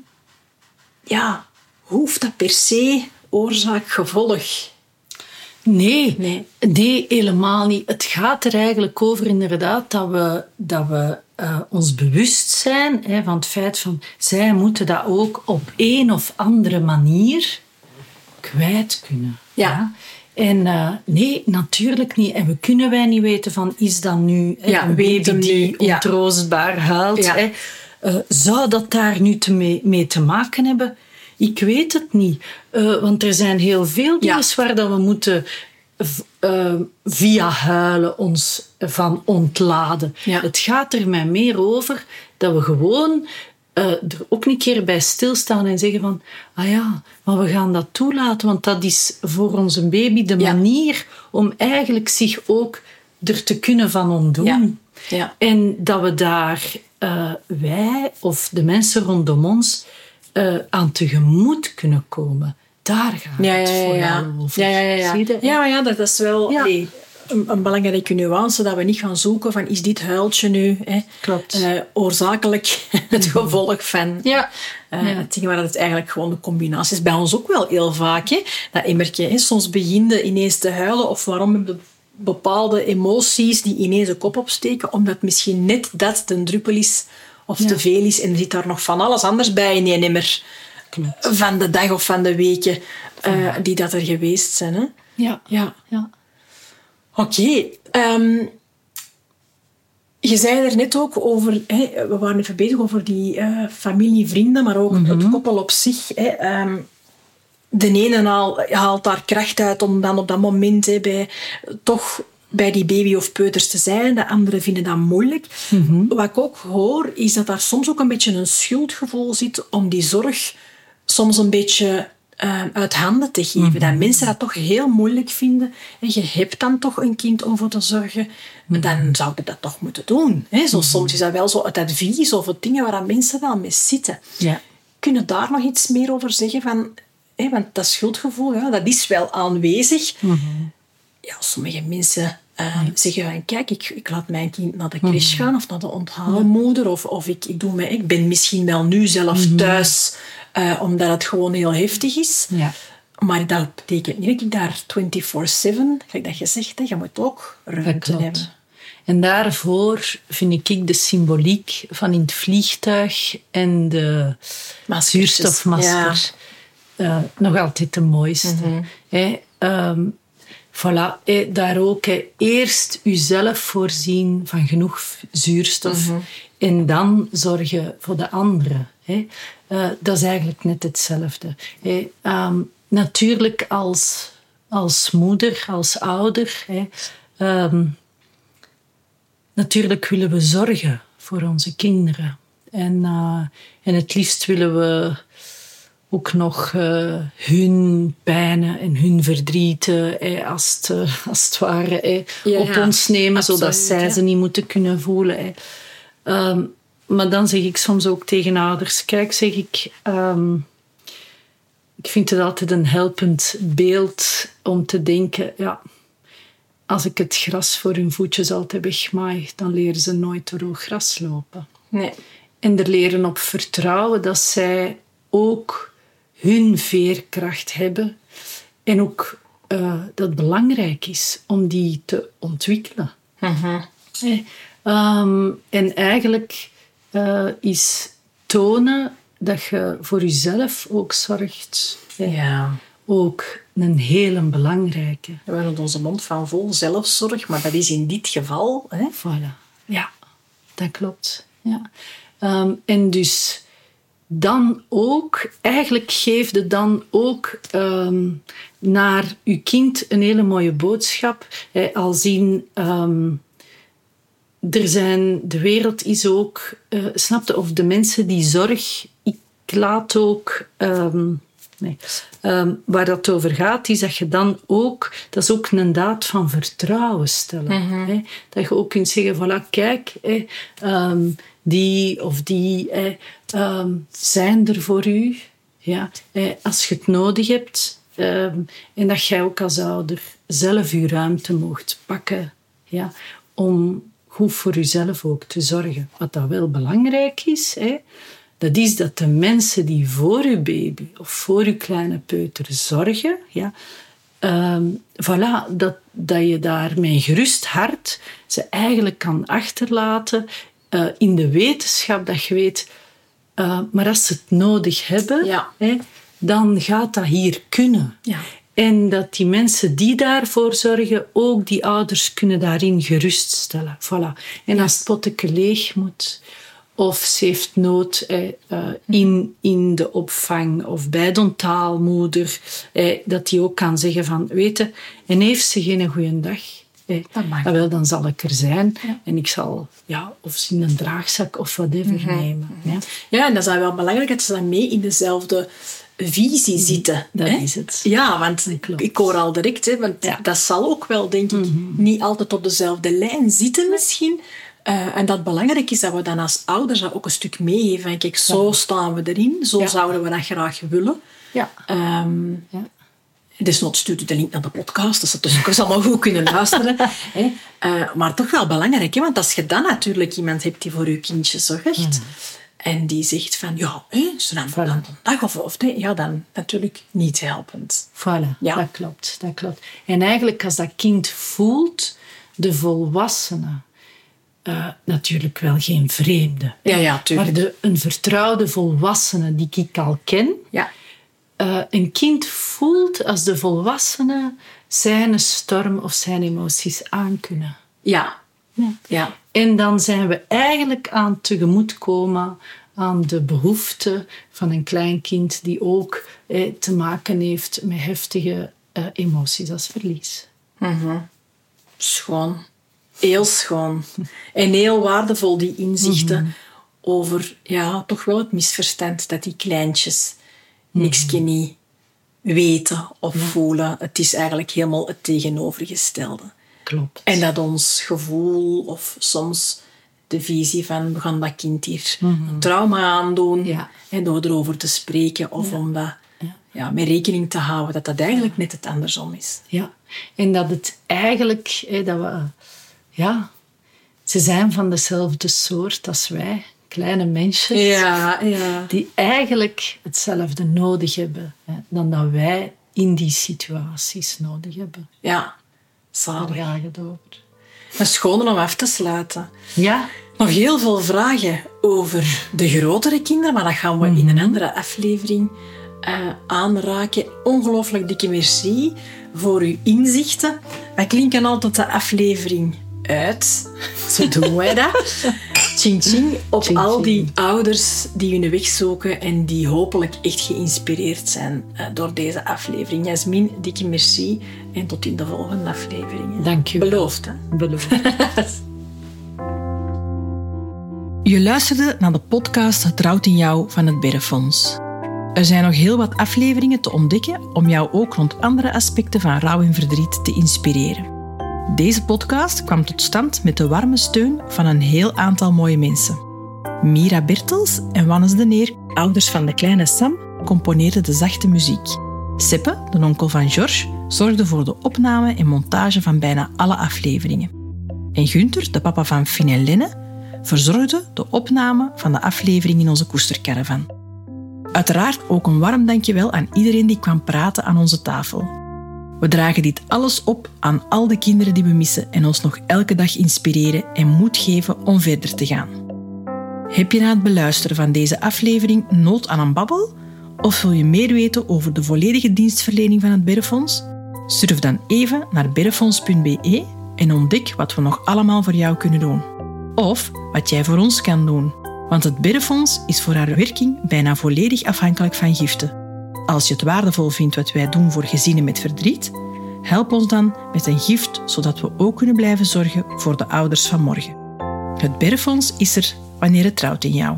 Speaker 1: ja, hoeft dat per se oorzaak-gevolg.
Speaker 3: Nee,
Speaker 1: Nee.
Speaker 3: nee, helemaal niet. Het gaat er eigenlijk over inderdaad dat we, dat we eh, ons bewust zijn hè, van het feit van zij moeten dat ook op een of andere manier kwijt kunnen.
Speaker 1: Ja.
Speaker 3: En eh, nee, natuurlijk niet. En we kunnen wij niet weten van is dat nu hè,
Speaker 1: Ja,
Speaker 3: een baby die
Speaker 1: nu, ja.
Speaker 3: ontroostbaar huilt.
Speaker 1: Ja.
Speaker 3: Hè? Eh, zou dat daar nu te mee, mee te maken hebben? Ik weet het niet. Want er zijn heel veel
Speaker 1: Ja.
Speaker 3: dingen waar dat we moeten v- eh, via huilen ons van ontladen.
Speaker 1: Ja.
Speaker 3: Het gaat er mij meer over dat we gewoon eh, er ook een keer bij stilstaan en zeggen van ah ja, maar we gaan dat toelaten, want dat is voor onze baby de
Speaker 1: Ja.
Speaker 3: manier om eigenlijk zich ook er te kunnen van ontdoen.
Speaker 1: Ja. Ja.
Speaker 3: En dat we daar eh, wij of de mensen rondom ons eh, aan tegemoet kunnen komen. Daar gaat
Speaker 1: Ja,
Speaker 3: het
Speaker 1: ja, ja,
Speaker 3: vooral
Speaker 1: ja.
Speaker 3: over.
Speaker 1: Ja, ja, maar ja, dat is wel een, een belangrijke nuance, dat we niet gaan zoeken van is dit huiltje nu hè,
Speaker 3: Klopt.
Speaker 1: eh, oorzakelijk het gevolg van
Speaker 3: Ja.
Speaker 1: eh,
Speaker 3: Ja.
Speaker 1: het ding waar het eigenlijk gewoon de combinatie is. Bij ons ook wel heel vaak. Hè, dat merk je, hè, soms begin je ineens te huilen of waarom heb je bepaalde emoties die ineens de kop opsteken, omdat misschien net dat de druppel is of
Speaker 3: Ja.
Speaker 1: te veel is en er zit daar nog van alles anders bij in je nimmer
Speaker 3: Klopt.
Speaker 1: van de dag of van de weken eh, die dat er geweest zijn. Hè?
Speaker 3: Ja.
Speaker 1: Ja.
Speaker 3: ja.
Speaker 1: Oké. ehm, je zei er net ook over, hè, we waren even bezig over die eh, familie, vrienden, maar ook het koppel op zich. Hè, ehm, de ene haal- haalt daar kracht uit om dan op dat moment hè, bij, toch bij die baby of peuters te zijn. De anderen vinden dat moeilijk. Wat ik ook hoor, is dat daar soms ook een beetje een schuldgevoel zit om die zorg soms een beetje eh, uit handen te geven. Dat mensen dat toch heel moeilijk vinden. En je hebt dan toch een kind om voor te zorgen. Maar dan zou je dat toch moeten doen. Hè? Zo, Soms is dat wel zo het advies of het dingen waar dan mensen wel mee zitten.
Speaker 3: Ja.
Speaker 1: Kunnen daar nog iets meer over zeggen? Van, hè, want dat schuldgevoel, ja, dat is wel aanwezig. Ja, sommige mensen Uh, zeggen van, kijk, ik, ik laat mijn kind naar de crash gaan of naar de onthaalmoeder. Of, of ik, ik, doe mij, ik ben misschien wel nu zelf thuis, uh, omdat het gewoon heel heftig is.
Speaker 3: Ja.
Speaker 1: Maar dat betekent niet dat ik daar 24-7, gelijk dat je zegt, hè, je moet ook ruimte hebben.
Speaker 3: En daarvoor vind ik de symboliek van in het vliegtuig en de zuurstofmasker ja. uh, nog altijd de mooiste. Mm -hmm. voilà, daar ook eerst uzelf voorzien van genoeg zuurstof mm -hmm. en dan zorgen voor de anderen. Uh, dat is eigenlijk net hetzelfde. Um, natuurlijk als, als moeder, als ouder. Um, natuurlijk willen we zorgen voor onze kinderen. En, uh, en het liefst willen we ook nog uh, hun pijnen en hun verdrieten eh, als, het, uh, als het ware eh, ja, op ja, ons nemen, absoluut, zodat zij ja. ze niet moeten kunnen voelen. Um, maar dan zeg ik soms ook tegen ouders: kijk, zeg ik. Um, ik vind het altijd een helpend beeld om te denken: ja, als ik het gras voor hun voetjes altijd wegmaai, dan leren ze nooit door gras lopen.
Speaker 1: Nee.
Speaker 3: En er leren op vertrouwen dat zij ook hun veerkracht hebben en ook uh, dat het belangrijk is om die te ontwikkelen.
Speaker 1: Mm-hmm.
Speaker 3: um, en eigenlijk uh, is tonen dat je voor jezelf ook zorgt.
Speaker 1: Ja.
Speaker 3: Ook een hele belangrijke.
Speaker 1: We hebben onze mond van vol zelfzorg, maar dat is in dit geval. Hè?
Speaker 3: Voilà. Ja, dat klopt. Ja. Um, en dus dan ook, eigenlijk geefde dan ook um, naar uw kind een hele mooie boodschap. Hè, al zien, um, er zijn, de wereld is ook, uh, snapte, of de mensen die zorg, ik laat ook. Um, Nee. Um, waar dat over gaat, is dat je dan ook, dat is ook een daad van vertrouwen stellen.
Speaker 1: Mm -hmm.
Speaker 3: hè? Dat je ook kunt zeggen: voilà, kijk, hè, um, die of die hè, zijn er voor u. Ja, hè, als je het nodig hebt. en dat jij ook als ouder zelf je ruimte mocht pakken. Ja, om goed voor jezelf ook te zorgen. Wat dat wel belangrijk is. Hè, dat is dat de mensen die voor uw baby of voor uw kleine peuter zorgen, ja, um, voilà, dat, dat je daar met een gerust hart ze eigenlijk kan achterlaten uh, in de wetenschap dat je weet, uh, maar als ze het nodig hebben,
Speaker 1: ja.
Speaker 3: hè, dan gaat dat hier kunnen.
Speaker 1: Ja.
Speaker 3: En dat die mensen die daarvoor zorgen, ook die ouders kunnen daarin geruststellen. Voilà. En als het potje leeg moet, of ze heeft nood eh, eh, in, in de opvang of bij de ontaalmoeder, eh, dat die ook kan zeggen van, weten, en heeft ze geen goede dag, eh,
Speaker 1: mag.
Speaker 3: ah, wel, dan zal ik er zijn
Speaker 1: Ja.
Speaker 3: en ik zal, ja, of ze in een draagzak of whatever nemen. Ja.
Speaker 1: Ja, en dat is dan wel belangrijk dat ze dan mee in dezelfde visie zitten.
Speaker 3: Dat
Speaker 1: hè?
Speaker 3: is het.
Speaker 1: Ja, want
Speaker 3: klopt.
Speaker 1: ik hoor al direct, hè, want
Speaker 3: Ja.
Speaker 1: dat zal ook wel, denk ik, niet altijd op dezelfde lijn zitten misschien. Eh, en dat belangrijk is dat we dan als ouders dat ook een stuk meegeven. Kijk, zo staan we erin, zo
Speaker 3: Ja.
Speaker 1: zouden we dat graag willen.
Speaker 3: Ja.
Speaker 1: Ehm
Speaker 3: Ja.
Speaker 1: Desnoods stuurt u de link naar de podcast, dat ze dus ook allemaal goed kunnen luisteren. hè. Eh, maar toch wel belangrijk, hè? want als je dan natuurlijk iemand hebt die voor je kindje zorgt, en die zegt van, ja, hè, ze dan, dan een dag of, of nee, ja, dan natuurlijk niet helpend.
Speaker 3: Voilà,
Speaker 1: Ja.
Speaker 3: dat klopt, dat klopt. En eigenlijk als dat kind voelt, de volwassene, eh, natuurlijk wel geen vreemde.
Speaker 1: Ja, ja, tuurlijk.
Speaker 3: Maar de, een vertrouwde volwassene die ik al ken,
Speaker 1: Ja,
Speaker 3: eh, een kind voelt als de volwassene zijn storm of zijn emoties aankunnen.
Speaker 1: ja,
Speaker 3: Ja.
Speaker 1: ja.
Speaker 3: En dan zijn we eigenlijk aan tegemoetkomen aan de behoeften van een klein kind die ook eh, te maken heeft met heftige eh, emoties als verlies.
Speaker 1: Schoon. Heel schoon. En heel waardevol, die inzichten over ja, toch wel het misverstand dat die kleintjes niks niet weten of voelen. Het is eigenlijk helemaal het tegenovergestelde.
Speaker 3: Klopt.
Speaker 1: En dat ons gevoel of soms de visie van we gaan dat kind hier een trauma aandoen
Speaker 3: Ja.
Speaker 1: en door erover te spreken of om dat
Speaker 3: Ja.
Speaker 1: ja, met rekening te houden dat dat eigenlijk net het andersom is.
Speaker 3: Ja. En dat het eigenlijk, dat we, ja, ze zijn van dezelfde soort als wij, kleine mensen,
Speaker 1: Ja, ja.
Speaker 3: die eigenlijk hetzelfde nodig hebben hè, dan dat wij in die situaties nodig hebben.
Speaker 1: Ja, zalig.
Speaker 3: het over.
Speaker 1: Een schone om af te sluiten.
Speaker 3: Ja,
Speaker 1: Nog heel veel vragen over de grotere kinderen, maar dat gaan we in een andere aflevering eh, aanraken. Ongelooflijk dikke merci voor uw inzichten. Wij klinken altijd de aflevering uit. Zo doen wij dat. Ching ching op
Speaker 3: Ching,
Speaker 1: al
Speaker 3: ching.
Speaker 1: die ouders die hun weg zoeken en die hopelijk echt geïnspireerd zijn eh, door deze aflevering. Jasmin, dikke merci en tot in de volgende aflevering.
Speaker 3: dank u wel.
Speaker 1: Beloofd, hè?
Speaker 3: Beloofd.
Speaker 1: Je luisterde naar de podcast Het Rouwt in Jou van het Berrefonds. Er zijn nog heel wat afleveringen te ontdekken om jou ook rond andere aspecten van rouw en verdriet te inspireren. Deze podcast kwam tot stand met de warme steun van een heel aantal mooie mensen. Mira Bertels en Wannes de Neer, ouders van de kleine Sam, componeerden de zachte muziek. Seppe, de onkel van George, zorgde voor de opname en montage van bijna alle afleveringen. En Gunther, de papa van Finn en Lenne, verzorgde de opname van de aflevering in onze koestercaravan. Uiteraard ook een warm dankjewel aan iedereen die kwam praten aan onze tafel. We dragen dit alles op aan al de kinderen die we missen en ons nog elke dag inspireren en moed geven om verder te gaan. Heb je na het beluisteren van deze aflevering nood aan een babbel? Of wil je meer weten over de volledige dienstverlening van het Berrefonds? Surf dan even naar berrefonds.be en ontdek wat we nog allemaal voor jou kunnen doen. Of wat jij voor ons kan doen. Want het Berrefonds is voor haar werking bijna volledig afhankelijk van giften. Als je het waardevol vindt wat wij doen voor gezinnen met verdriet, help ons dan met een gift, zodat we ook kunnen blijven zorgen voor de ouders van morgen. Het Berrefonds is er wanneer het trouwt in jou.